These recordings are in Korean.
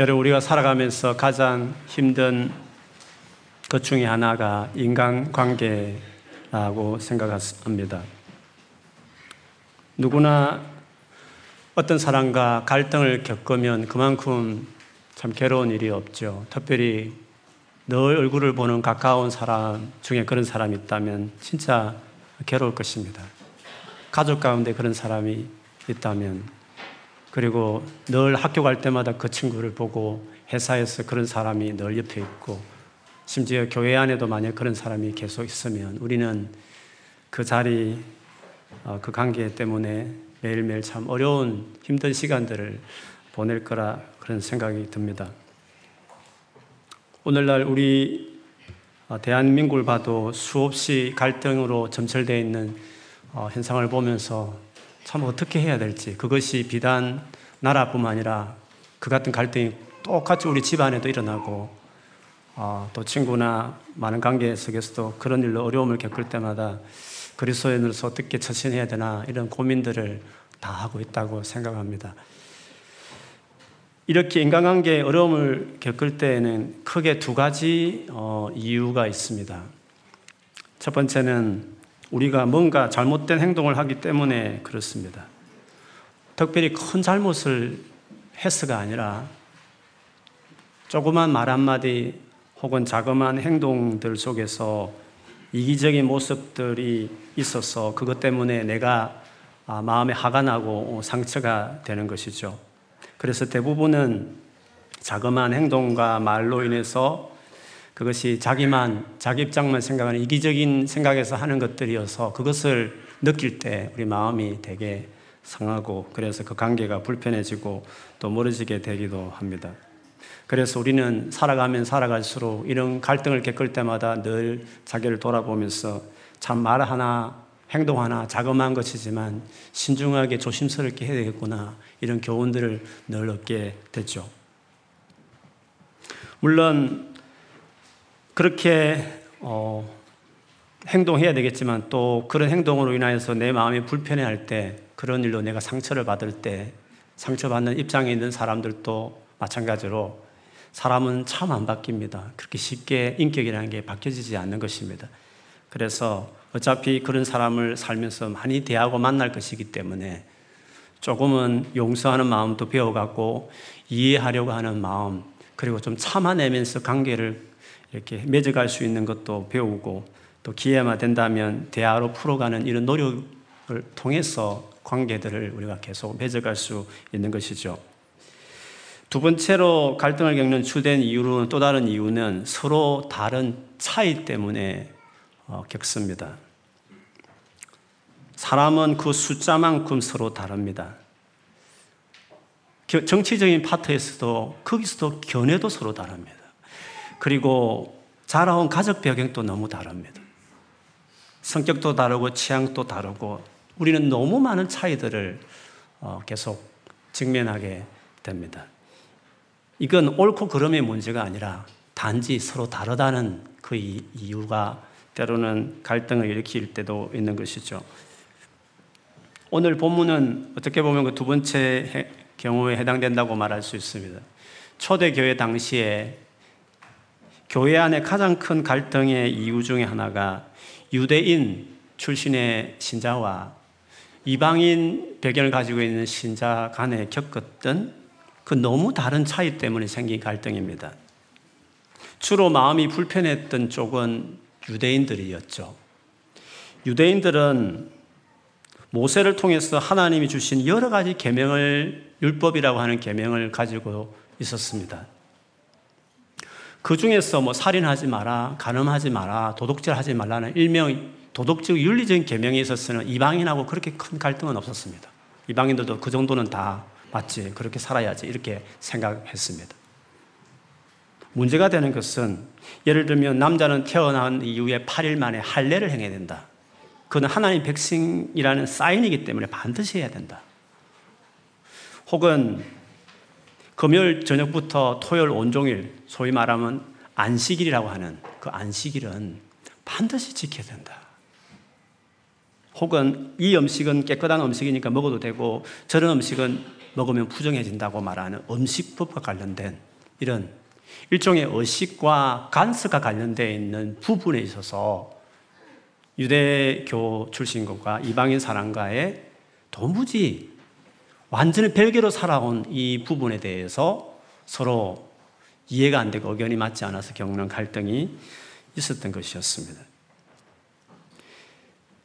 여러분 우리가 살아가면서 가장 힘든 것 중에 하나가 인간관계라고 생각합니다. 누구나 어떤 사람과 갈등을 겪으면 그만큼 참 괴로운 일이 없죠. 특별히 늘 얼굴을 보는 가까운 사람 중에 그런 사람이 있다면 진짜 괴로울 것입니다. 가족 가운데 그런 사람이 있다면 그리고 늘 학교 갈 때마다 그 친구를 보고 회사에서 그런 사람이 늘 옆에 있고 심지어 교회 안에도 만약 그런 사람이 계속 있으면 우리는 그 자리, 어, 그 관계 때문에 매일매일 참 어려운 힘든 시간들을 보낼 거라 그런 생각이 듭니다. 오늘날 우리 어, 대한민국을 봐도 수없이 갈등으로 점철되어 있는 어, 현상을 보면서 참 어떻게 해야 될지 그것이 비단 나라뿐만 아니라 그 같은 갈등이 똑같이 우리 집안에도 일어나고 어, 또 친구나 많은 관계 속에서도 그런 일로 어려움을 겪을 때마다 그리스도인으로서 어떻게 처신해야 되나 이런 고민들을 다 하고 있다고 생각합니다. 이렇게 인간관계 어려움을 겪을 때에는 크게 두 가지 어, 이유가 있습니다. 첫 번째는 우리가 뭔가 잘못된 행동을 하기 때문에 그렇습니다. 특별히 큰 잘못을 했어가 아니라 조그만 말 한마디 혹은 자그마한 행동들 속에서 이기적인 모습들이 있어서 그것 때문에 내가 아, 마음에 화가 나고 상처가 되는 것이죠. 그래서 대부분은 자그마한 행동과 말로 인해서 그것이 자기만, 자기 입장만 생각하는 이기적인 생각에서 하는 것들이어서 그것을 느낄 때 우리 마음이 되게 상하고 그래서 그 관계가 불편해지고 또 멀어지게 되기도 합니다. 그래서 우리는 살아가면 살아갈수록 이런 갈등을 겪을 때마다 늘 자기를 돌아보면서 참 말 하나, 행동 하나 자그마한 것이지만 신중하게 조심스럽게 해야 되겠구나 이런 교훈들을 늘 얻게 됐죠. 물론 그렇게 어, 행동해야 되겠지만 또 그런 행동으로 인하여서 내 마음이 불편해할 때 그런 일로 내가 상처를 받을 때 상처받는 입장에 있는 사람들도 마찬가지로 사람은 참 안 바뀝니다. 그렇게 쉽게 인격이라는 게 바뀌어지지 않는 것입니다. 그래서 어차피 그런 사람을 살면서 많이 대하고 만날 것이기 때문에 조금은 용서하는 마음도 배워갖고 이해하려고 하는 마음, 그리고 좀 참아내면서 관계를 이렇게 맺어갈 수 있는 것도 배우고 또 기회만 된다면 대화로 풀어가는 이런 노력을 통해서 관계들을 우리가 계속 맺어갈 수 있는 것이죠. 두 번째로 갈등을 겪는 주된 이유는 또 다른 이유는 서로 다른 차이 때문에 어, 겪습니다. 사람은 그 숫자만큼 서로 다릅니다. 정치적인 파트에서도 거기서도 견해도 서로 다릅니다. 그리고 자라온 가족 배경도 너무 다릅니다. 성격도 다르고 취향도 다르고 우리는 너무 많은 차이들을 어, 계속 직면하게 됩니다. 이건 옳고 그름의 문제가 아니라 단지 서로 다르다는 그 이유가 때로는 갈등을 일으킬 때도 있는 것이죠. 오늘 본문은 어떻게 보면 그 두 번째 경우에 해당된다고 말할 수 있습니다. 초대교회 당시에 교회 안에 가장 큰 갈등의 이유 중에 하나가 유대인 출신의 신자와 이방인 배경을 가지고 있는 신자 간에 겪었던 그 너무 다른 차이 때문에 생긴 갈등입니다. 주로 마음이 불편했던 쪽은 유대인들이었죠. 유대인들은 모세를 통해서 하나님이 주신 여러 가지 계명을 율법이라고 하는 계명을 가지고 있었습니다. 그 중에서 뭐 살인하지 마라, 간음하지 마라, 도둑질하지 말라는 일명 도덕적 윤리적인 계명에 있어서는 이방인하고 그렇게 큰 갈등은 없었습니다. 이방인들도 그 정도는 다 맞지, 그렇게 살아야지 이렇게 생각했습니다. 문제가 되는 것은 예를 들면 남자는 태어난 이후에 8일 만에 할례를 행해야 된다. 그건 하나님 백성이라는 사인이기 때문에 반드시 해야 된다. 혹은 금요일 저녁부터 토요일 온종일 소위 말하면 안식일이라고 하는 그 안식일은 반드시 지켜야 된다. 혹은 이 음식은 깨끗한 음식이니까 먹어도 되고 저런 음식은 먹으면 부정해진다고 말하는 음식법과 관련된 이런 일종의 의식과 간섭과 관련되어 있는 부분에 있어서 유대교 출신과 이방인 사람과의 도무지 완전히 별개로 살아온 이 부분에 대해서 서로 이해가 안 되고 의견이 맞지 않아서 겪는 갈등이 있었던 것이었습니다.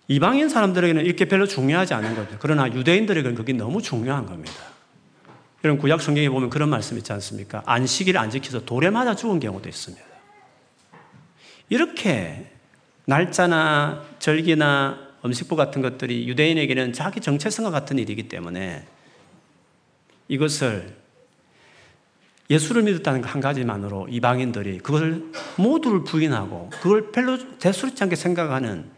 이방인 사람들에게는 이렇게 별로 중요하지 않은 거죠. 그러나 유대인들에게는 그게 너무 중요한 겁니다. 여러분 구약 성경에 보면 그런 말씀 있지 않습니까? 안식일을 안 지켜서 돌에 맞아 죽은 경우도 있습니다. 이렇게 날짜나 절기나 음식부 같은 것들이 유대인에게는 자기 정체성과 같은 일이기 때문에 이것을 예수를 믿었다는 한 가지만으로 이방인들이 그걸 모두를 부인하고 그걸 별로 대수롭지 않게 생각하는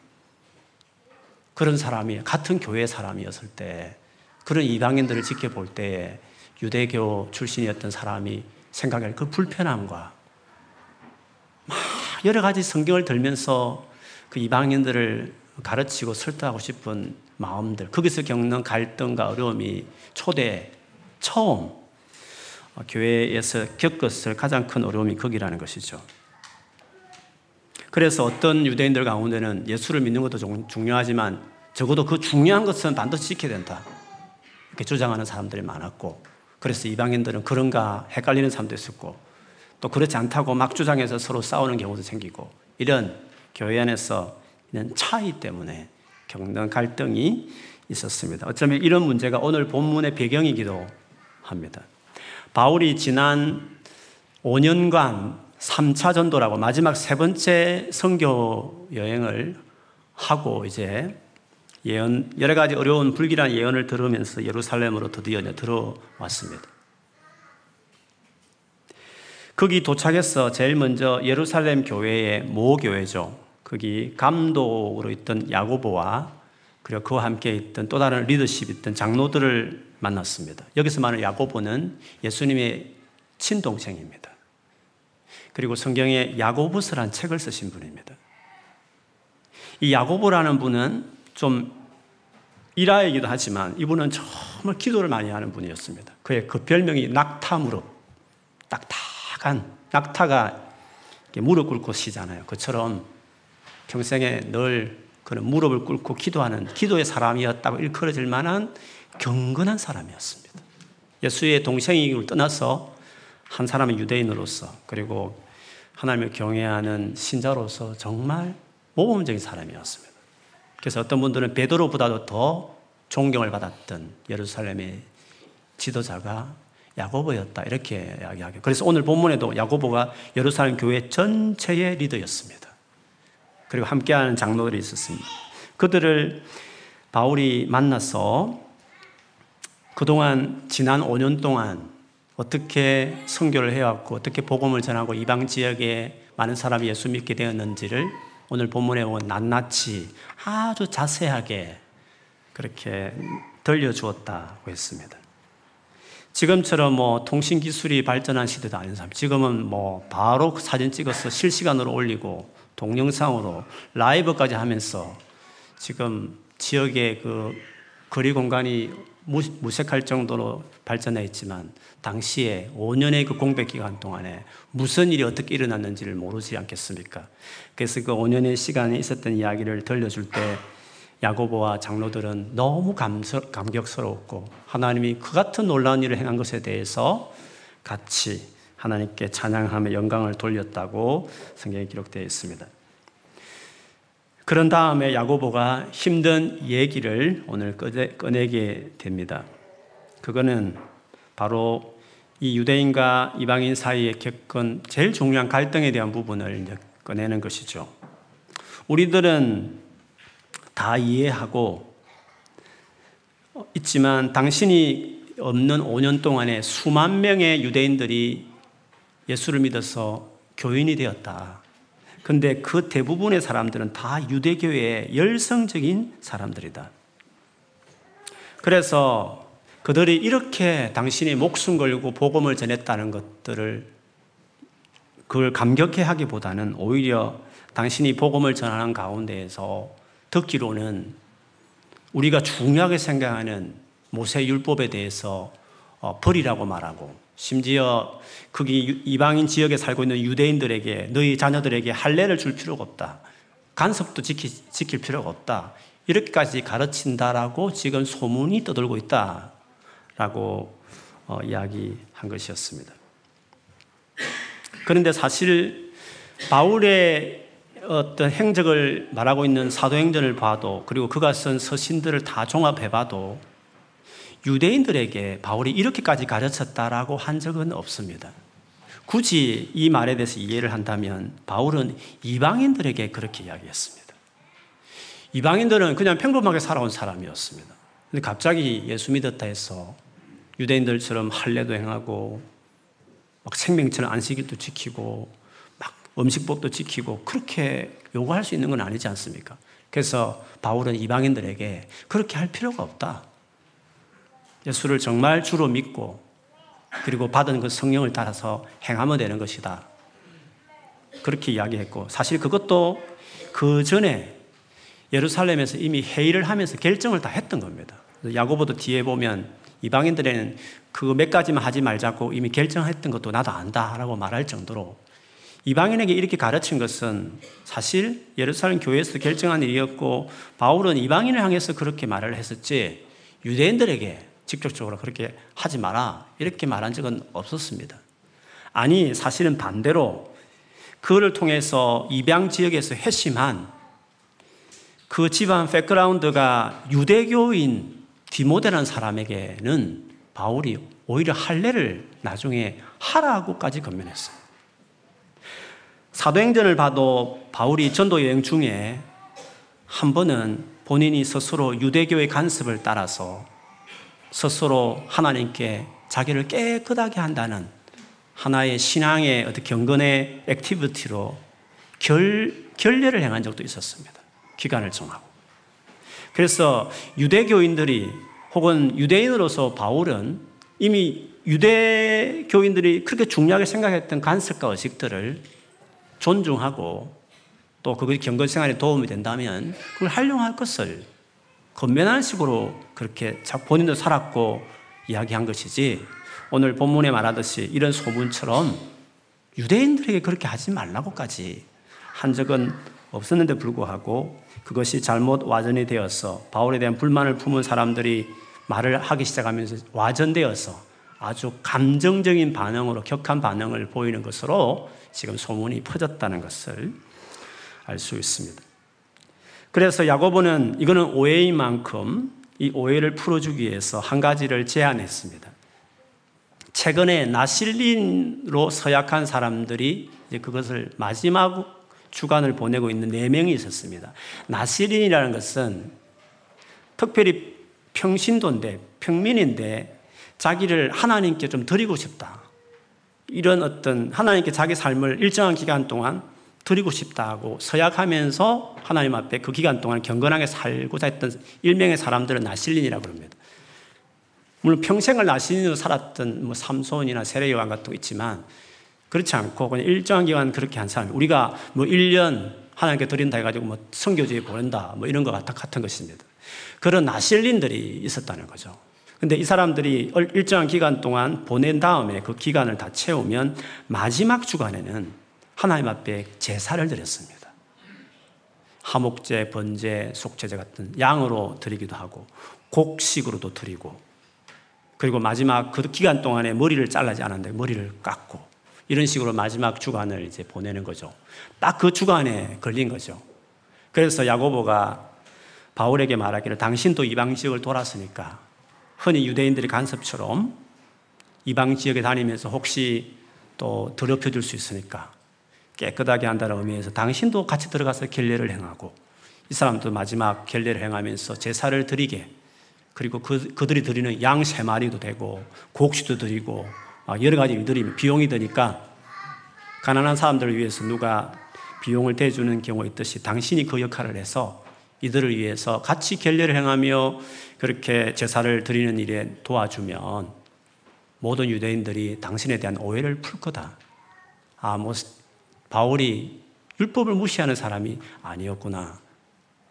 그런 사람이 같은 교회 사람이었을 때 그런 이방인들을 지켜볼 때에 유대교 출신이었던 사람이 생각할 그 불편함과 막 여러 가지 성경을 들면서 그 이방인들을 가르치고 설득하고 싶은 마음들, 거기서 겪는 갈등과 어려움이 초대, 처음 교회에서 겪었을 가장 큰 어려움이 거기라는 것이죠. 그래서 어떤 유대인들 가운데는 예수를 믿는 것도 중요하지만 적어도 그 중요한 것은 반드시 지켜야 된다. 이렇게 주장하는 사람들이 많았고, 그래서 이방인들은 그런가 헷갈리는 사람도 있었고, 또 그렇지 않다고 막 주장해서 서로 싸우는 경우도 생기고, 이런 교회 안에서 있는 차이 때문에 겪는 갈등이 있었습니다. 어쩌면 이런 문제가 오늘 본문의 배경이기도 합니다. 바울이 지난 5년간 3차 전도라고 마지막 세 번째 선교 여행을 하고 이제 예언, 여러 가지 어려운 불길한 예언을 들으면서 예루살렘으로 드디어 들어왔습니다. 거기 도착해서 제일 먼저 예루살렘 교회의 모 교회죠. 거기 감독으로 있던 야고보와 그리고 그와 함께 있던 또 다른 리더십 있던 장로들을 만났습니다. 여기서 말하는 야고보는 예수님의 친동생입니다. 그리고 성경에 야고보서란 책을 쓰신 분입니다. 이 야고보라는 분은 좀 일하이기도 하지만 이분은 정말 기도를 많이 하는 분이었습니다. 그의 그 별명이 낙타 무릎. 딱딱한 낙타가 무릎 꿇고 쉬잖아요. 그처럼 평생에 늘 그런 무릎을 꿇고 기도하는 기도의 사람이었다고 일컬어질 만한 경건한 사람이었습니다. 예수의 동생이을 떠나서 한 사람의 유대인으로서 그리고 하나님을 경외하는 신자로서 정말 모범적인 사람이었습니다. 그래서 어떤 분들은 베드로보다도 더 존경을 받았던 예루살렘의 지도자가 야고보였다 이렇게 이야기하고 그래서 오늘 본문에도 야고보가 예루살렘 교회 전체의 리더였습니다. 그리고 함께하는 장로들이 있었습니다. 그들을 바울이 만나서 그동안 지난 5년 동안 어떻게 선교를 해왔고 어떻게 복음을 전하고 이방 지역에 많은 사람이 예수 믿게 되었는지를 오늘 본문에 온 낱낱이 아주 자세하게 그렇게 들려주었다고 했습니다. 지금처럼 뭐 통신 기술이 발전한 시대도 아닌 사람. 지금은 뭐 바로 사진 찍어서 실시간으로 올리고 동영상으로 라이브까지 하면서 지금 지역의 그 거리 공간이 무색할 정도로 발전해 있지만 당시에 5년의 그 공백 기간 동안에 무슨 일이 어떻게 일어났는지를 모르지 않겠습니까? 그래서 그 5년의 시간에 있었던 이야기를 들려줄 때 야고보와 장로들은 너무 감서, 감격스러웠고 하나님이 그 같은 놀라운 일을 행한 것에 대해서 같이 하나님께 찬양하며 영광을 돌렸다고 성경에 기록되어 있습니다. 그런 다음에 야고보가 힘든 얘기를 오늘 꺼내게 됩니다. 그거는 바로 이 유대인과 이방인 사이에 겪은 제일 중요한 갈등에 대한 부분을 꺼내는 것이죠. 우리들은 다 이해하고 있지만 당신이 없는 5년 동안에 수만 명의 유대인들이 예수를 믿어서 교인이 되었다. 근데 그 대부분의 사람들은 다 유대교의 열성적인 사람들이다. 그래서 그들이 이렇게 당신이 목숨 걸고 복음을 전했다는 것들을 그걸 감격해 하기보다는 오히려 당신이 복음을 전하는 가운데에서 듣기로는 우리가 중요하게 생각하는 모세 율법에 대해서 어, 버리라고 말하고 심지어 거기 이방인 지역에 살고 있는 유대인들에게 너희 자녀들에게 할례를 줄 필요가 없다. 간섭도 지키, 지킬 필요가 없다. 이렇게까지 가르친다라고 지금 소문이 떠돌고 있다라고 어, 이야기한 것이었습니다. 그런데 사실 바울의 어떤 행적을 말하고 있는 사도행전을 봐도 그리고 그가 쓴 서신들을 다 종합해 봐도 유대인들에게 바울이 이렇게까지 가르쳤다라고 한 적은 없습니다. 굳이 이 말에 대해서 이해를 한다면 바울은 이방인들에게 그렇게 이야기했습니다. 이방인들은 그냥 평범하게 살아온 사람이었습니다. 근데 갑자기 예수 믿었다 해서 유대인들처럼 할례도 행하고 막 생명처럼 안식일도 지키고 막 음식법도 지키고 그렇게 요구할 수 있는 건 아니지 않습니까? 그래서 바울은 이방인들에게 그렇게 할 필요가 없다. 예수를 정말 주로 믿고 그리고 받은 그 성령을 따라서 행하면 되는 것이다. 그렇게 이야기했고 사실 그것도 그 전에 예루살렘에서 이미 회의를 하면서 결정을 다 했던 겁니다. 야고보도 뒤에 보면 이방인들에는 그 몇 가지만 하지 말자고 이미 결정했던 것도 나도 안다라고 말할 정도로 이방인에게 이렇게 가르친 것은 사실 예루살렘 교회에서 결정한 일이었고 바울은 이방인을 향해서 그렇게 말을 했었지 유대인들에게 직접적으로 그렇게 하지 마라. 이렇게 말한 적은 없었습니다. 아니, 사실은 반대로 그를 통해서 입양 지역에서 회심한 그 집안 백그라운드가 유대교인 디모데라는 사람에게는 바울이 오히려 할례를 나중에 하라고까지 권면했어요. 사도행전을 봐도 바울이 전도 여행 중에 한 번은 본인이 스스로 유대교의 관습을 따라서 스스로 하나님께 자기를 깨끗하게 한다는 하나의 신앙의 어떤 경건의 activity로 결, 결례를 행한 적도 있었습니다. 기간을 정하고. 그래서 유대교인들이 혹은 유대인으로서 바울은 이미 유대교인들이 그렇게 중요하게 생각했던 간섭과 의식들을 존중하고 또 그것이 경건 생활에 도움이 된다면 그걸 활용할 것을 건면하는 식으로 그렇게 본인도 살았고 이야기한 것이지 오늘 본문에 말하듯이 이런 소문처럼 유대인들에게 그렇게 하지 말라고까지 한 적은 없었는데 불구하고 그것이 잘못 와전이 되어서 바울에 대한 불만을 품은 사람들이 말을 하기 시작하면서 와전되어서 아주 감정적인 반응으로 격한 반응을 보이는 것으로 지금 소문이 퍼졌다는 것을 알 수 있습니다. 그래서 야고보는 이거는 오해인 만큼 이 오해를 풀어주기 위해서 한 가지를 제안했습니다. 최근에 나실린으로 서약한 사람들이 이제 그것을 마지막 주간을 보내고 있는 네 명이 있었습니다. 나실린이라는 것은 특별히 평신도인데 평민인데 자기를 하나님께 좀 드리고 싶다. 이런 어떤 하나님께 자기 삶을 일정한 기간 동안 드리고 싶다고 서약하면서 하나님 앞에 그 기간 동안 경건하게 살고자 했던 일명의 사람들은 나실린이라고 합니다. 물론 평생을 나실린으로 살았던 뭐 삼손이나 세례요한 같은 거 있지만 그렇지 않고 그냥 일정한 기간 그렇게 한 사람. 우리가 뭐 1년 하나님께 드린다 해가지고 뭐 성교지에 보낸다 뭐 이런 거 같아 같은 것입니다. 그런 나실린들이 있었다는 거죠. 근데 이 사람들이 일정한 기간 동안 보낸 다음에 그 기간을 다 채우면 마지막 주간에는 하나님 앞에 제사를 드렸습니다. 하목제, 번제, 속죄제 같은 양으로 드리기도 하고 곡식으로도 드리고 그리고 마지막 그 기간 동안에 머리를 잘라지 않았는데 머리를 깎고 이런 식으로 마지막 주간을 이제 보내는 거죠. 딱 그 주간에 걸린 거죠. 그래서 야고보가 바울에게 말하기를 당신도 이방 지역을 돌았으니까 흔히 유대인들의 간섭처럼 이방 지역에 다니면서 혹시 또 더럽혀 줄수 있으니까 깨끗하게 한다는 의미에서 당신도 같이 들어가서 결례를 행하고 이 사람도 마지막 결례를 행하면서 제사를 드리게 그리고 그, 그들이 드리는 양 세 마리도 되고 곡식도 드리고 여러 가지 일들이 비용이 드니까 가난한 사람들을 위해서 누가 비용을 대주는 경우 있듯이 당신이 그 역할을 해서 이들을 위해서 같이 결례를 행하며 그렇게 제사를 드리는 일에 도와주면 모든 유대인들이 당신에 대한 오해를 풀 거다. 아, 뭐 바울이 율법을 무시하는 사람이 아니었구나.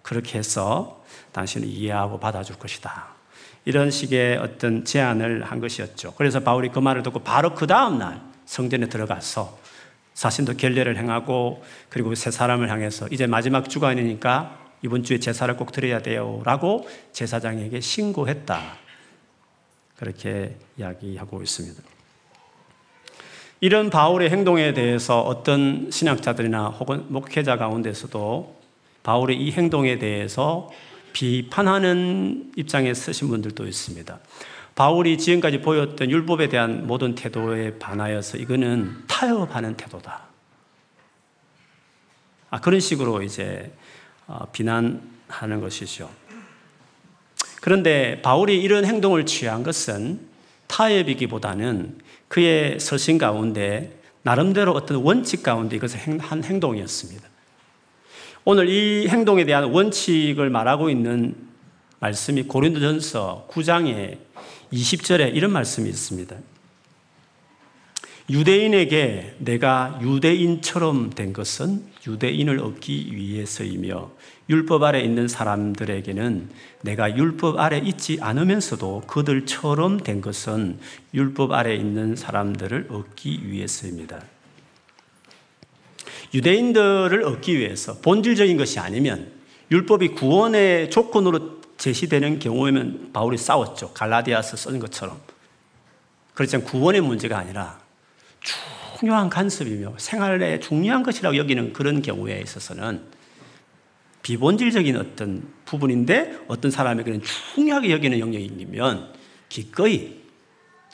그렇게 해서 당신을 이해하고 받아줄 것이다. 이런 식의 어떤 제안을 한 것이었죠. 그래서 바울이 그 말을 듣고 바로 그 다음날 성전에 들어가서 자신도 결례를 행하고 그리고 세 사람을 향해서 이제 마지막 주간이니까 이번 주에 제사를 꼭 드려야 돼요. 라고 제사장에게 신고했다. 그렇게 이야기하고 있습니다. 이런 바울의 행동에 대해서 어떤 신학자들이나 혹은 목회자 가운데서도 바울의 이 행동에 대해서 비판하는 입장에 서신 분들도 있습니다. 바울이 지금까지 보였던 율법에 대한 모든 태도에 반하여서 이거는 타협하는 태도다. 아, 그런 식으로 이제 어, 비난하는 것이죠. 그런데 바울이 이런 행동을 취한 것은 타협이기보다는 그의 서신 가운데 나름대로 어떤 원칙 가운데 이것을 한 행동이었습니다. 오늘 이 행동에 대한 원칙을 말하고 있는 말씀이 고린도전서 9장에 20절에 이런 말씀이 있습니다. 유대인에게 내가 유대인처럼 된 것은 유대인을 얻기 위해서이며 율법 아래 있는 사람들에게는 내가 율법 아래 있지 않으면서도 그들처럼 된 것은 율법 아래 있는 사람들을 얻기 위해서입니다. 유대인들을 얻기 위해서 본질적인 것이 아니면 율법이 구원의 조건으로 제시되는 경우에는 바울이 싸웠죠. 갈라디아서 쓴 것처럼. 그렇지만 구원의 문제가 아니라 중요한 간섭이며 생활에 중요한 것이라고 여기는 그런 경우에 있어서는 비본질적인 어떤 부분인데 어떤 사람에게는 중요하게 여기는 영역이면 기꺼이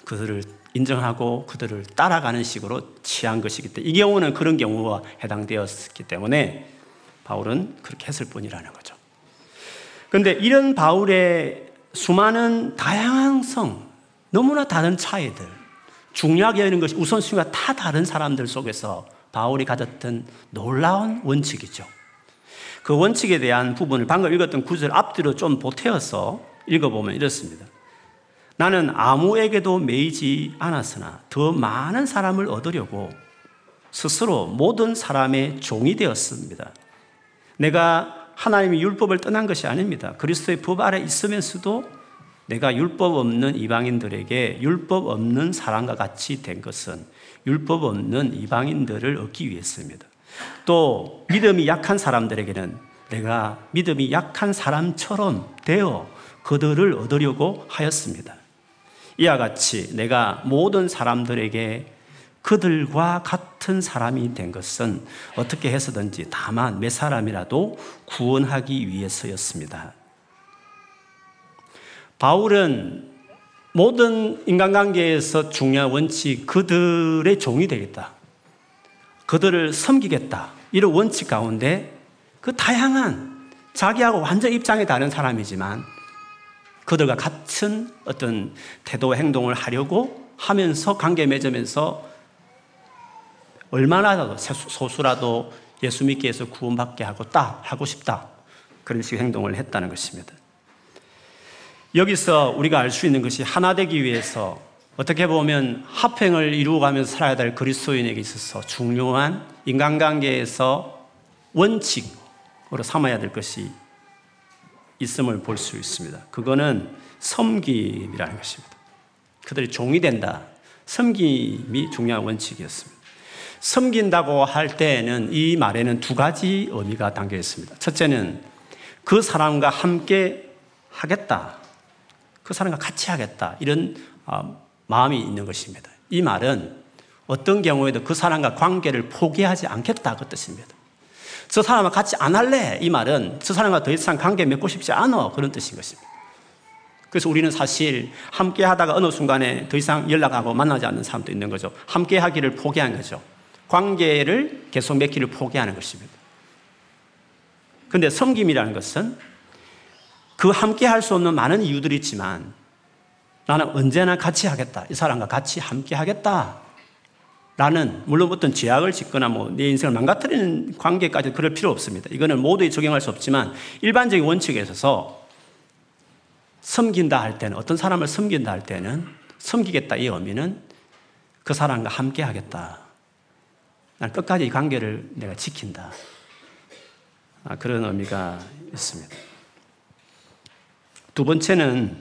그들을 인정하고 그들을 따라가는 식으로 취한 것이기 때문에 이 경우는 그런 경우와 해당되었기 때문에 바울은 그렇게 했을 뿐이라는 거죠. 그런데 이런 바울의 수많은 다양성, 너무나 다른 차이들, 중요하게 여기는 것이 우선순위가 다 다른 사람들 속에서 바울이 가졌던 놀라운 원칙이죠. 그 원칙에 대한 부분을 방금 읽었던 구절 앞뒤로 좀 보태어서 읽어보면 이렇습니다. 나는 아무에게도 매이지 않았으나 더 많은 사람을 얻으려고 스스로 모든 사람의 종이 되었습니다. 내가 하나님의 율법을 떠난 것이 아닙니다. 그리스도의 법 아래 있으면서도 내가 율법 없는 이방인들에게 율법 없는 사람과 같이 된 것은 율법 없는 이방인들을 얻기 위해서입니다. 또 믿음이 약한 사람들에게는 내가 믿음이 약한 사람처럼 되어 그들을 얻으려고 하였습니다. 이와 같이 내가 모든 사람들에게 그들과 같은 사람이 된 것은 어떻게 해서든지 다만 몇 사람이라도 구원하기 위해서였습니다. 바울은 모든 인간관계에서 중요한 원칙, 그들의 종이 되겠다. 그들을 섬기겠다. 이런 원칙 가운데 그 다양한 자기하고 완전 입장이 다른 사람이지만 그들과 같은 어떤 태도 행동을 하려고 하면서 관계 맺으면서 얼마나라도 소수라도 예수 믿기 위해서 구원받게 하고 따 하고 싶다 그런 식의 행동을 했다는 것입니다. 여기서 우리가 알 수 있는 것이 하나 되기 위해서 어떻게 보면 합행을 이루어가면서 살아야 될 그리스도인에게 있어서 중요한 인간관계에서 원칙으로 삼아야 될 것이 있음을 볼 수 있습니다. 그거는 섬김이라는 것입니다. 그들이 종이 된다. 섬김이 중요한 원칙이었습니다. 섬긴다고 할 때에는 이 말에는 두 가지 의미가 담겨 있습니다. 첫째는 그 사람과 함께 하겠다. 그 사람과 같이 하겠다. 이런 아, 마음이 있는 것입니다. 이 말은 어떤 경우에도 그 사람과 관계를 포기하지 않겠다. 그 뜻입니다. 저 사람과 같이 안 할래. 이 말은 저 사람과 더 이상 관계 맺고 싶지 않아. 그런 뜻인 것입니다. 그래서 우리는 사실 함께 하다가 어느 순간에 더 이상 연락하고 만나지 않는 사람도 있는 거죠. 함께 하기를 포기한 거죠. 관계를 계속 맺기를 포기하는 것입니다. 그런데 섬김이라는 것은 그 함께 할 수 없는 많은 이유들이 있지만 나는 언제나 같이 하겠다. 이 사람과 같이 함께 하겠다. 라는 물론 어떤 죄악을 짓거나 뭐 내 인생을 망가뜨리는 관계까지 그럴 필요 없습니다. 이거는 모두에 적용할 수 없지만 일반적인 원칙에 있어서 섬긴다 할 때는 어떤 사람을 섬긴다 할 때는 섬기겠다 이 의미는 그 사람과 함께 하겠다. 난 끝까지 이 관계를 내가 지킨다. 아, 그런 의미가 있습니다. 두 번째는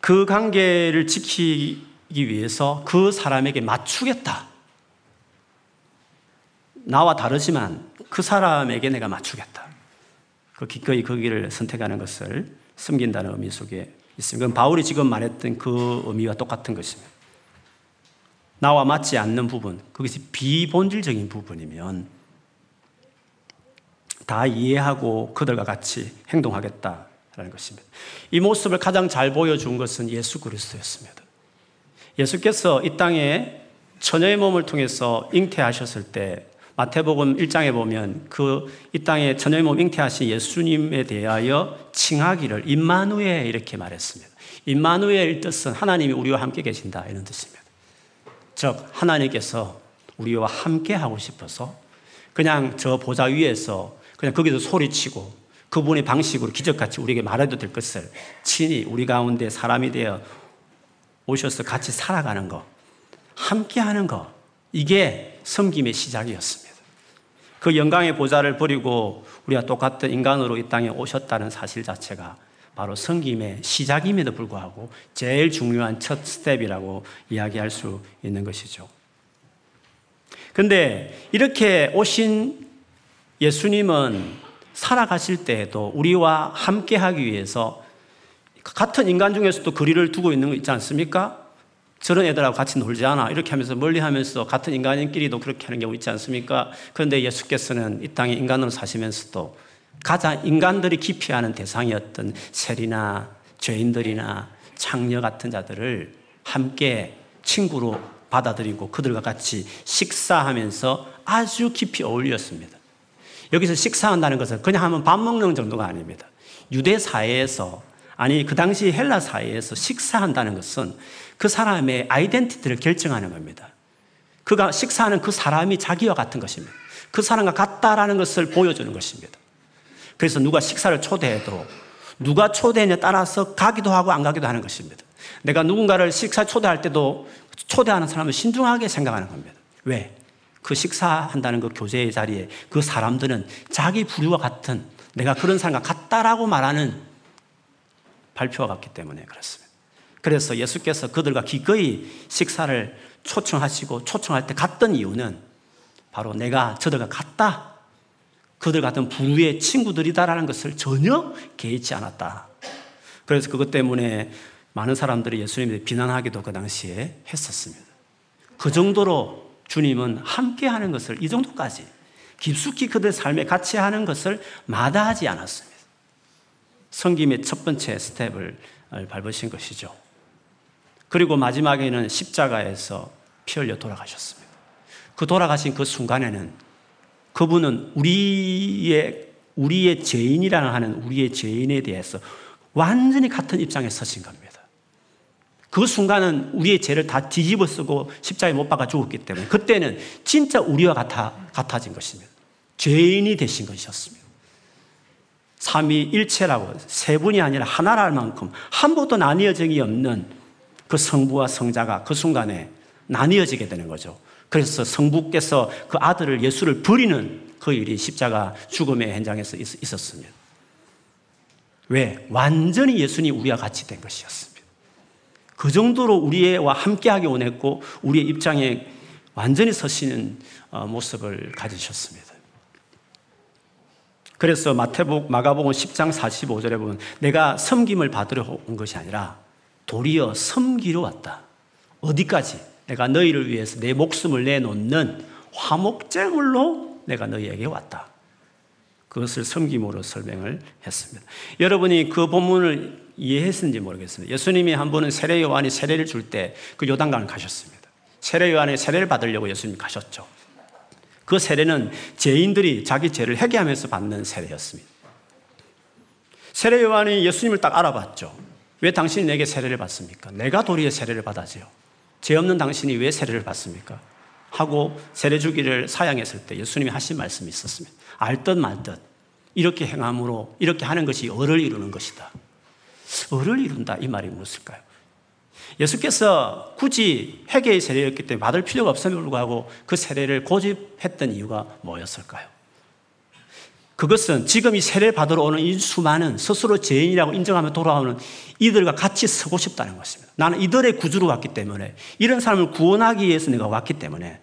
그 관계를 지키기 위해서 그 사람에게 맞추겠다. 나와 다르지만 그 사람에게 내가 맞추겠다. 그 기꺼이 그 길을 선택하는 것을 섬긴다는 의미 속에 있습니다. 그럼 바울이 지금 말했던 그 의미와 똑같은 것입니다. 나와 맞지 않는 부분, 그것이 비본질적인 부분이면 다 이해하고 그들과 같이 행동하겠다 라는 것입니다. 이 모습을 가장 잘 보여준 것은 예수 그리스도였습니다. 예수께서 이 땅에 처녀의 몸을 통해서 잉태하셨을 때 마태복음 1장에 보면 그 이 땅에 처녀의 몸 잉태하신 예수님에 대하여 칭하기를 임마누엘 이렇게 말했습니다. 임마누엘 뜻은 하나님이 우리와 함께 계신다 이런 뜻입니다. 즉 하나님께서 우리와 함께 하고 싶어서 그냥 저 보좌 위에서 그냥 거기서 소리치고 그분의 방식으로 기적같이 우리에게 말해도 될 것을 친히 우리 가운데 사람이 되어 오셔서 같이 살아가는 것, 함께 하는 것, 이게 섬김의 시작이었습니다. 그 영광의 보좌를 버리고 우리가 똑같은 인간으로 이 땅에 오셨다는 사실 자체가 바로 섬김의 시작임에도 불구하고 제일 중요한 첫 스텝이라고 이야기할 수 있는 것이죠. 근데 이렇게 오신 예수님은 살아가실 때에도 우리와 함께 하기 위해서 같은 인간 중에서도 거리를 두고 있는 거 있지 않습니까? 저런 애들하고 같이 놀지 않아. 이렇게 하면서 멀리 하면서 같은 인간인끼리도 그렇게 하는 경우 있지 않습니까? 그런데 예수께서는 이 땅에 인간으로 사시면서도 가장 인간들이 기피하는 대상이었던 세리나 죄인들이나 창녀 같은 자들을 함께 친구로 받아들이고 그들과 같이 식사하면서 아주 깊이 어울렸습니다. 여기서 식사한다는 것은 그냥 하면 밥 먹는 정도가 아닙니다. 유대 사회에서 아니 그 당시 헬라 사회에서 식사한다는 것은 그 사람의 아이덴티티를 결정하는 겁니다. 그가 식사하는 그 사람이 자기와 같은 것입니다. 그 사람과 같다라는 것을 보여주는 것입니다. 그래서 누가 식사를 초대해도 누가 초대에 따라서 가기도 하고 안 가기도 하는 것입니다. 내가 누군가를 식사 초대할 때도 초대하는 사람을 신중하게 생각하는 겁니다. 왜? 그 식사한다는 그 교제의 자리에 그 사람들은 자기 부류와 같은 내가 그런 사람과 같다라고 말하는 발표가 같기 때문에 그렇습니다. 그래서 예수께서 그들과 기꺼이 식사를 초청하시고 초청할 때 갔던 이유는 바로 내가 저들과 같다. 그들 같은 부류의 친구들이다라는 것을 전혀 개의치 않았다. 그래서 그것 때문에 많은 사람들이 예수님을 비난하기도 그 당시에 했었습니다. 그 정도로 주님은 함께 하는 것을 이 정도까지 깊숙이 그들 삶에 같이 하는 것을 마다하지 않았습니다. 성김의 첫 번째 스텝을 밟으신 것이죠. 그리고 마지막에는 십자가에서 피 흘려 돌아가셨습니다. 그 돌아가신 그 순간에는 그분은 우리의 우리의 죄인이라는 하는 우리의 죄인에 대해서 완전히 같은 입장에 서신 겁니다. 그 순간은 우리의 죄를 다 뒤집어 쓰고 십자가에 못 박아 죽었기 때문에 그때는 진짜 우리와 같아, 같아진 것입니다. 죄인이 되신 것이었습니다. 삼위 일체라고 세 분이 아니라 하나랄 만큼 한 번도 나뉘어짐이 없는 그 성부와 성자가 그 순간에 나뉘어지게 되는 거죠. 그래서 성부께서 그 아들을 예수를 버리는 그 일이 십자가 죽음의 현장에서 있었습니다. 왜? 완전히 예수님 우리와 같이 된 것이었습니다. 그 정도로 우리와 함께하기 원했고 우리의 입장에 완전히 서시는 어, 모습을 가지셨습니다. 그래서 마태복, 마가복음 10장 45절에 보면 내가 섬김을 받으려 온 것이 아니라 도리어 섬기러 왔다. 어디까지? 내가 너희를 위해서 내 목숨을 내놓는 화목제물로 내가 너희에게 왔다. 그것을 섬김으로 설명을 했습니다. 여러분이 그 본문을 이해했는지 모르겠습니다. 예수님이 한 번은 세례 요한이 세례를 줄 때 그 요단강을 가셨습니다. 세례 요한의 세례를 받으려고 예수님 가셨죠. 그 세례는 죄인들이 자기 죄를 회개하면서 받는 세례였습니다. 세례 요한이 예수님을 딱 알아봤죠. 왜 당신이 내게 세례를 받습니까? 내가 도리어 세례를 받아지요. 죄 없는 당신이 왜 세례를 받습니까? 하고 세례 주기를 사양했을 때 예수님이 하신 말씀이 있었습니다. 알듯 말듯 이렇게 행함으로 이렇게 하는 것이 을을 이루는 것이다. 을을 이룬다 이 말이 무엇일까요? 예수께서 굳이 회개의 세례였기 때문에 받을 필요가 없음에도 불구하고 그 세례를 고집했던 이유가 뭐였을까요? 그것은 지금 이 세례 받으러 오는 이 수많은 스스로 죄인이라고 인정하며 돌아오는 이들과 같이 서고 싶다는 것입니다. 나는 이들의 구주로 왔기 때문에 이런 사람을 구원하기 위해서 내가 왔기 때문에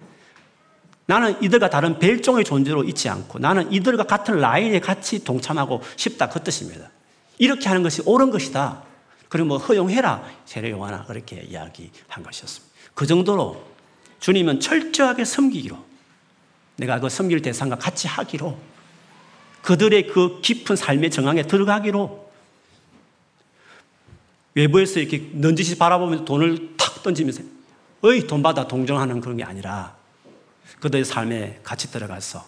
나는 이들과 다른 벨종의 존재로 있지 않고 나는 이들과 같은 라인에 같이 동참하고 싶다 그 뜻입니다. 이렇게 하는 것이 옳은 것이다. 그리고 뭐 허용해라 세례 요한아 그렇게 이야기한 것이었습니다. 그 정도로 주님은 철저하게 섬기기로 내가 그 섬길 대상과 같이 하기로 그들의 그 깊은 삶의 정황에 들어가기로 외부에서 이렇게 넌지시 바라보면서 돈을 탁 던지면서 어이 돈 받아 동정하는 그런 게 아니라 그들의 삶에 같이 들어가서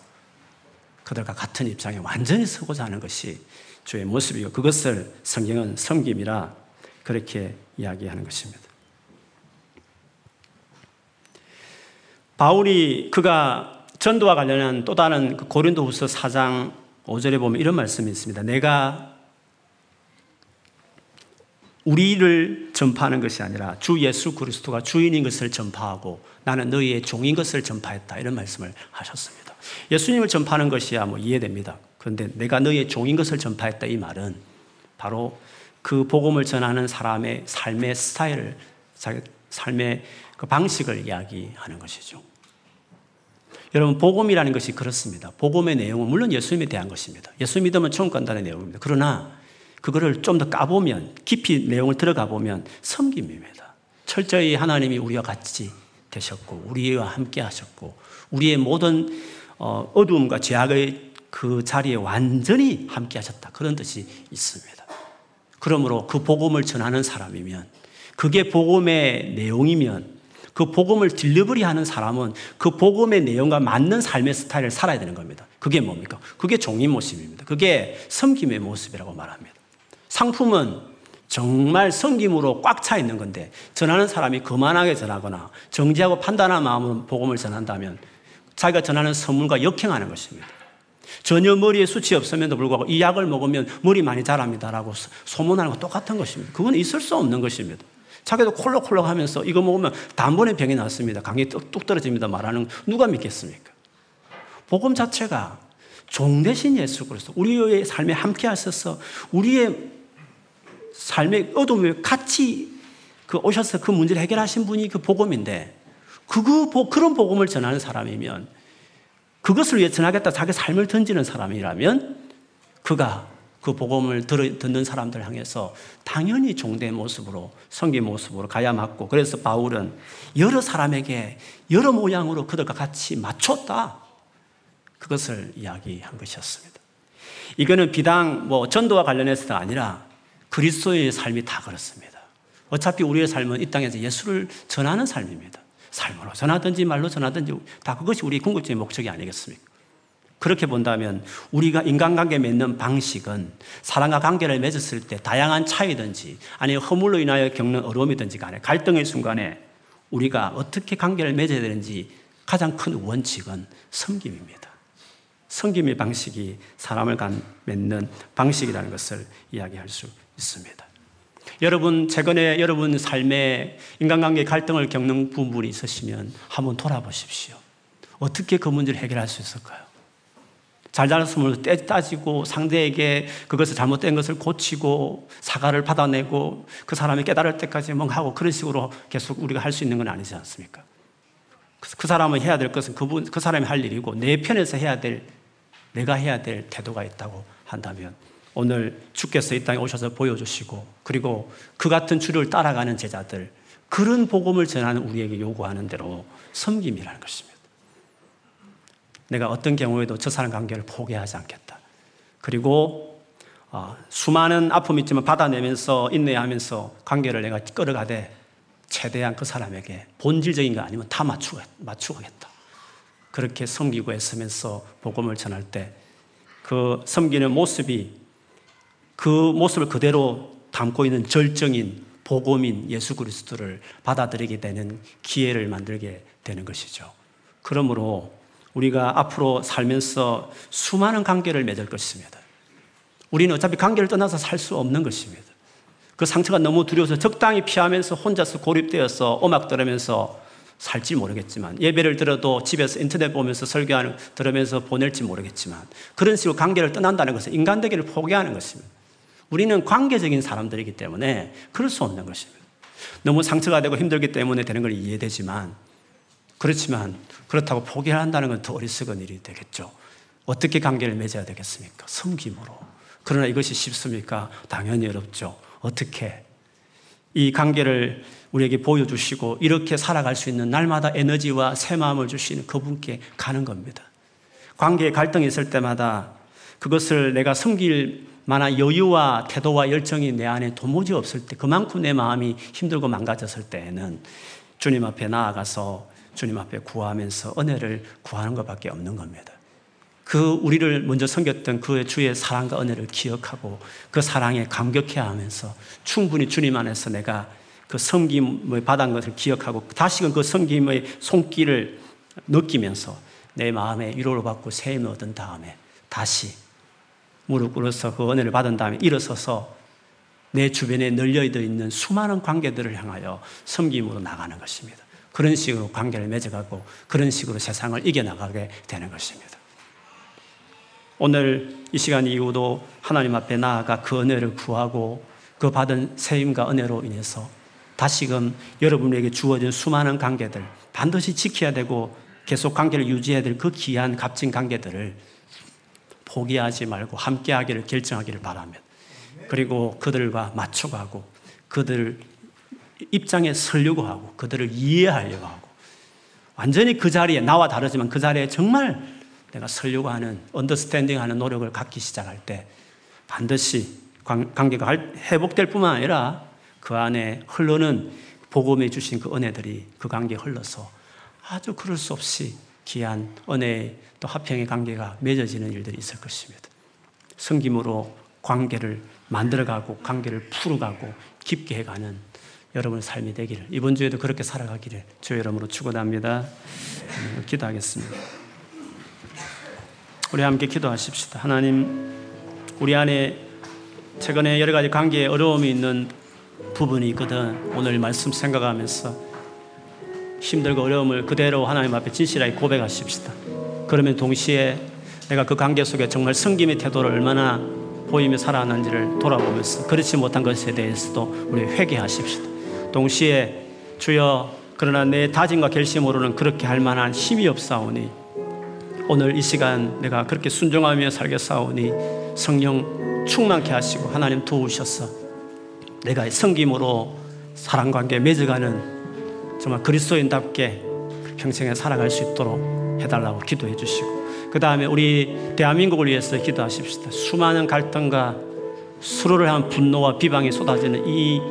그들과 같은 입장에 완전히 서고자 하는 것이 주의 모습이고 그것을 성경은 섬김이라 그렇게 이야기하는 것입니다. 바울이 그가 전도와 관련한 또 다른 그 고린도후서 4장 5절에 보면 이런 말씀이 있습니다. 내가 우리를 전파하는 것이 아니라 주 예수 그리스도가 주인인 것을 전파하고 나는 너희의 종인 것을 전파했다. 이런 말씀을 하셨습니다. 예수님을 전파하는 것이야 뭐 이해됩니다. 그런데 내가 너희의 종인 것을 전파했다. 이 말은 바로 그 복음을 전하는 사람의 삶의 스타일을, 삶의 그 방식을 이야기하는 것이죠. 여러분, 복음이라는 것이 그렇습니다. 복음의 내용은 물론 예수님에 대한 것입니다. 예수 믿으면 천국 간다는 내용입니다. 그러나 그거를 좀 더 까보면, 깊이 내용을 들어가 보면 섬김입니다. 철저히 하나님이 우리와 같이 되셨고, 우리와 함께 하셨고, 우리의 모든 어, 어두움과 죄악의 그 자리에 완전히 함께 하셨다. 그런 뜻이 있습니다. 그러므로 그 복음을 전하는 사람이면, 그게 복음의 내용이면, 그 복음을 딜리버리 하는 사람은 그 복음의 내용과 맞는 삶의 스타일을 살아야 되는 겁니다. 그게 뭡니까? 그게 종인 모습입니다. 그게 섬김의 모습이라고 말합니다. 상품은 정말 섬김으로 꽉 차 있는 건데 전하는 사람이 거만하게 전하거나 정지하고 판단한 마음으로 복음을 전한다면 자기가 전하는 선물과 역행하는 것입니다. 전혀 머리에 수치 없음에도 불구하고 이 약을 먹으면 머리 많이 자랍니다라고 소문하는 거 똑같은 것입니다. 그건 있을 수 없는 것입니다. 자기도 콜록콜록 하면서 이거 먹으면 단번에 병이 났습니다. 강이 뚝뚝 떨어집니다. 말하는 누가 믿겠습니까? 복음 자체가 종 대신 예수 그리스도 우리의 삶에 함께 하셔서 우리의 삶의 어둠에 같이 그 오셔서 그 문제를 해결하신 분이 그 복음인데 그, 그런 복음을 전하는 사람이면 그것을 위해 전하겠다 자기 삶을 던지는 사람이라면 그가 그 복음을 들, 듣는 사람들 향해서 당연히 종된 모습으로 성기 모습으로 가야 맞고 그래서 바울은 여러 사람에게 여러 모양으로 그들과 같이 맞췄다. 그것을 이야기한 것이었습니다. 이거는 비당 뭐 전도와 관련해서가 아니라 그리스도의 삶이 다 그렇습니다. 어차피 우리의 삶은 이 땅에서 예수를 전하는 삶입니다. 삶으로 전하든지 말로 전하든지 다 그것이 우리 궁극적인 목적이 아니겠습니까? 그렇게 본다면 우리가 인간관계 맺는 방식은 사랑과 관계를 맺었을 때 다양한 차이든지 아니면 허물로 인하여 겪는 어려움이든지 간에 갈등의 순간에 우리가 어떻게 관계를 맺어야 되는지 가장 큰 원칙은 섬김입니다. 섬김의 방식이 사람을 맺는 방식이라는 것을 이야기할 수 있습니다. 여러분, 최근에 여러분 삶에 인간관계 갈등을 겪는 부분이 있으시면 한번 돌아보십시오. 어떻게 그 문제를 해결할 수 있을까요? 잘잘못을 따지고 상대에게 그것을 잘못된 것을 고치고 사과를 받아내고 그 사람이 깨달을 때까지 뭔가 하고 그런 식으로 계속 우리가 할 수 있는 건 아니지 않습니까? 그 사람은 해야 될 것은 그분, 그 사람이 할 일이고 내 편에서 해야 될, 내가 해야 될 태도가 있다고 한다면 오늘 주께서 이 땅에 오셔서 보여주시고 그리고 그 같은 주를 따라가는 제자들 그런 복음을 전하는 우리에게 요구하는 대로 섬김이라는 것입니다. 내가 어떤 경우에도 저 사람 관계를 포기하지 않겠다. 그리고 어, 수많은 아픔이 있지만 받아내면서 인내하면서 관계를 내가 끌어가되 최대한 그 사람에게 본질적인 거 아니면 다 맞추고, 맞추겠다. 그렇게 섬기고 애쓰면서 복음을 전할 때 그 섬기는 모습이 그 모습을 그대로 담고 있는 절정인 복음인 예수 그리스도를 받아들이게 되는 기회를 만들게 되는 것이죠. 그러므로 우리가 앞으로 살면서 수많은 관계를 맺을 것입니다. 우리는 어차피 관계를 떠나서 살 수 없는 것입니다. 그 상처가 너무 두려워서 적당히 피하면서 혼자서 고립되어서 음악 들으면서 살지 모르겠지만 예배를 들어도 집에서 인터넷 보면서 설교하는 들으면서 보낼지 모르겠지만 그런 식으로 관계를 떠난다는 것은 인간되기를 포기하는 것입니다. 우리는 관계적인 사람들이기 때문에 그럴 수 없는 것입니다. 너무 상처가 되고 힘들기 때문에 되는 걸 이해되지만 그렇지만 그렇다고 포기한다는 건 더 어리석은 일이 되겠죠. 어떻게 관계를 맺어야 되겠습니까? 섬김으로. 그러나 이것이 쉽습니까? 당연히 어렵죠. 어떻게? 이 관계를 우리에게 보여주시고 이렇게 살아갈 수 있는 날마다 에너지와 새 마음을 주시는 그분께 가는 겁니다. 관계에 갈등이 있을 때마다 그것을 내가 섬길 만한 여유와 태도와 열정이 내 안에 도무지 없을 때 그만큼 내 마음이 힘들고 망가졌을 때에는 주님 앞에 나아가서 주님 앞에 구하면서 은혜를 구하는 것밖에 없는 겁니다. 그 우리를 먼저 섬겼던 그 주의 사랑과 은혜를 기억하고 그 사랑에 감격해 하면서 충분히 주님 안에서 내가 그 섬김을 받은 것을 기억하고 다시금 그 섬김의 손길을 느끼면서 내 마음에 위로를 받고 새 힘을 얻은 다음에 다시 무릎 꿇어서 그 은혜를 받은 다음에 일어서서 내 주변에 널려 있는 수많은 관계들을 향하여 섬김으로 나가는 것입니다. 그런 식으로 관계를 맺어가고 그런 식으로 세상을 이겨나가게 되는 것입니다. 오늘 이 시간 이후도 하나님 앞에 나아가 그 은혜를 구하고 그 받은 세임과 은혜로 인해서 다시금 여러분에게 주어진 수많은 관계들 반드시 지켜야 되고 계속 관계를 유지해야 될 그 귀한 값진 관계들을 포기하지 말고 함께 하기를 결정하기를 바랍니다. 그리고 그들과 맞춰가고 그들 입장에 서려고 하고 그들을 이해하려고 하고 완전히 그 자리에 나와 다르지만 그 자리에 정말 내가 설려고 하는 언더스탠딩 하는 노력을 갖기 시작할 때 반드시 관계가 회복될 뿐만 아니라 그 안에 흘러는 복음해 주신 그 은혜들이 그 관계에 흘러서 아주 그럴 수 없이 귀한 은혜 또 화평의 관계가 맺어지는 일들이 있을 것입니다. 성김으로 관계를 만들어가고 관계를 풀어가고 깊게 해가는 여러분의 삶이 되기를 이번 주에도 그렇게 살아가기를 주 이름으로 축원합니다. 음, 기도하겠습니다. 우리 함께 기도하십시다. 하나님, 우리 안에 최근에 여러 가지 관계에 어려움이 있는 부분이 있거든. 오늘 말씀 생각하면서 힘들고 어려움을 그대로 하나님 앞에 진실하게 고백하십시다. 그러면 동시에 내가 그 관계 속에 정말 성김의 태도를 얼마나 보이며 살아왔는지를 돌아보면서 그렇지 못한 것에 대해서도 우리 회개하십시다. 동시에 주여 그러나 내 다짐과 결심으로는 그렇게 할 만한 힘이 없사오니 오늘 이 시간 내가 그렇게 순종하며 살겠사오니 성령 충만케 하시고 하나님 도우셔서 내가 성김으로 사랑 관계 맺어가는 정말 그리스도인답게 평생에 살아갈 수 있도록 해달라고 기도해 주시고 그 다음에 우리 대한민국을 위해서 기도하십시다. 수많은 갈등과 수로를 한 분노와 비방이 쏟아지는 이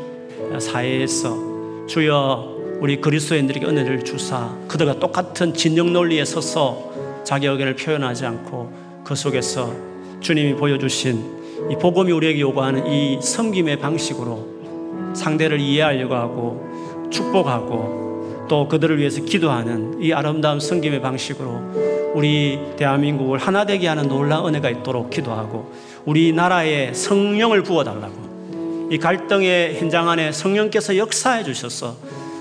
사회에서 주여 우리 그리스도인들에게 은혜를 주사 그들과 똑같은 진영 논리에 서서 자기 의견을 표현하지 않고 그 속에서 주님이 보여주신 이 복음이 우리에게 요구하는 이 섬김의 방식으로 상대를 이해하려고 하고 축복하고 또 그들을 위해서 기도하는 이 아름다운 섬김의 방식으로 우리 대한민국을 하나 되게 하는 놀라운 은혜가 있도록 기도하고 우리나라에 성령을 부어달라고 이 갈등의 현장 안에 성령께서 역사해 주셔서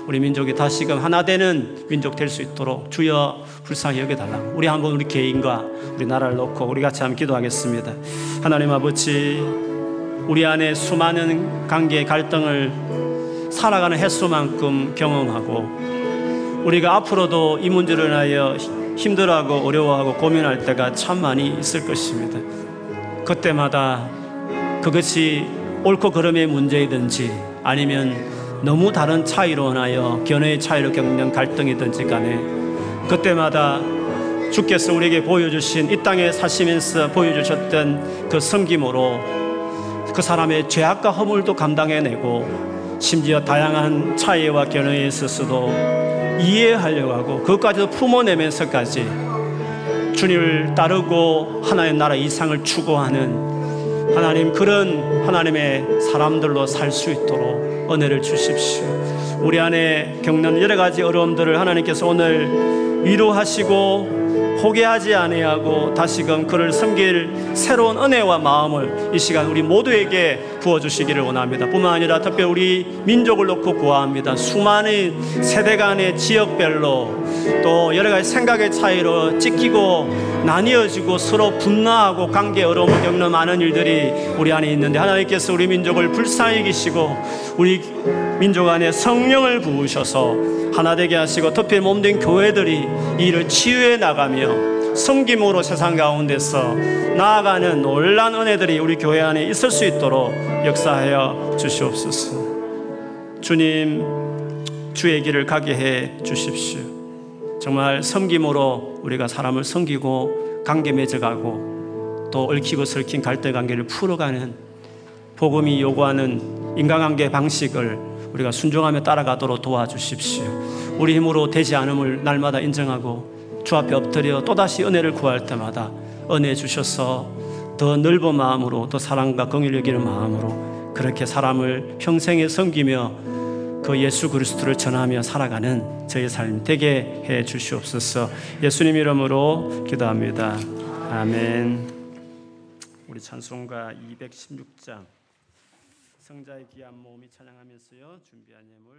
우리 민족이 다시금 하나 되는 민족 될 수 있도록 주여 불쌍히 여겨달라고 우리 한번 우리 개인과 우리 나라를 놓고 우리 같이 한번 기도하겠습니다. 하나님 아버지 우리 안에 수많은 관계 갈등을 살아가는 횟수만큼 경험하고 우리가 앞으로도 이 문제를 인하여 힘들어하고 어려워하고 고민할 때가 참 많이 있을 것입니다. 그때마다 그것이 옳고 그름의 문제이든지 아니면 너무 다른 차이로 인하여 견해의 차이로 겪는 갈등이든지 간에 그때마다 주께서 우리에게 보여주신 이 땅에 사시면서 보여주셨던 그 섬김으로 그 사람의 죄악과 허물도 감당해내고 심지어 다양한 차이와 견해에 있어서도 이해하려고 하고 그것까지도 품어내면서까지 주님을 따르고 하나의 나라 이상을 추구하는 하나님 그런 하나님의 사람들로 살 수 있도록 은혜를 주십시오. 우리 안에 겪는 여러 가지 어려움들을 하나님께서 오늘 위로하시고 포기하지 아니하고 다시금 그를 섬길 새로운 은혜와 마음을 이 시간 우리 모두에게 부어 주시기를 원합니다. 뿐만 아니라 특별히 우리 민족을 놓고 구합니다. 수많은 세대 간의 지역별로 또 여러 가지 생각의 차이로 찢기고 나뉘어지고 서로 분나하고 관계 어려움을 겪는 많은 일들이 우리 안에 있는데 하나님께서 우리 민족을 불쌍히 계시고 우리 민족 안에 성령을 부으셔서 하나 되게 하시고 특별히 몸된 교회들이 이 일을 치유해 나가며 섬김으로 세상 가운데서 나아가는 놀란 은혜들이 우리 교회 안에 있을 수 있도록 역사하여 주시옵소서. 주님, 주의 길을 가게 해 주십시오. 정말 섬김으로 우리가 사람을 섬기고 관계 맺어가고 또 얽히고 설킨 갈등 관계를 풀어가는 복음이 요구하는 인간관계 방식을 우리가 순종하며 따라가도록 도와주십시오. 우리 힘으로 되지 않음을 날마다 인정하고 주 앞에 엎드려 또다시 은혜를 구할 때마다 은혜 주셔서 더 넓은 마음으로 더 사랑과 긍휼 여기는 마음으로 그렇게 사람을 평생에 섬기며 그 예수 그리스도를 전하며 살아가는 저의 삶 되게 해 주시옵소서. 예수님 이름으로 기도합니다. 아멘. 우리 찬송가 216장 성자의 귀한 몸이 찬양하면서요 준비한 예물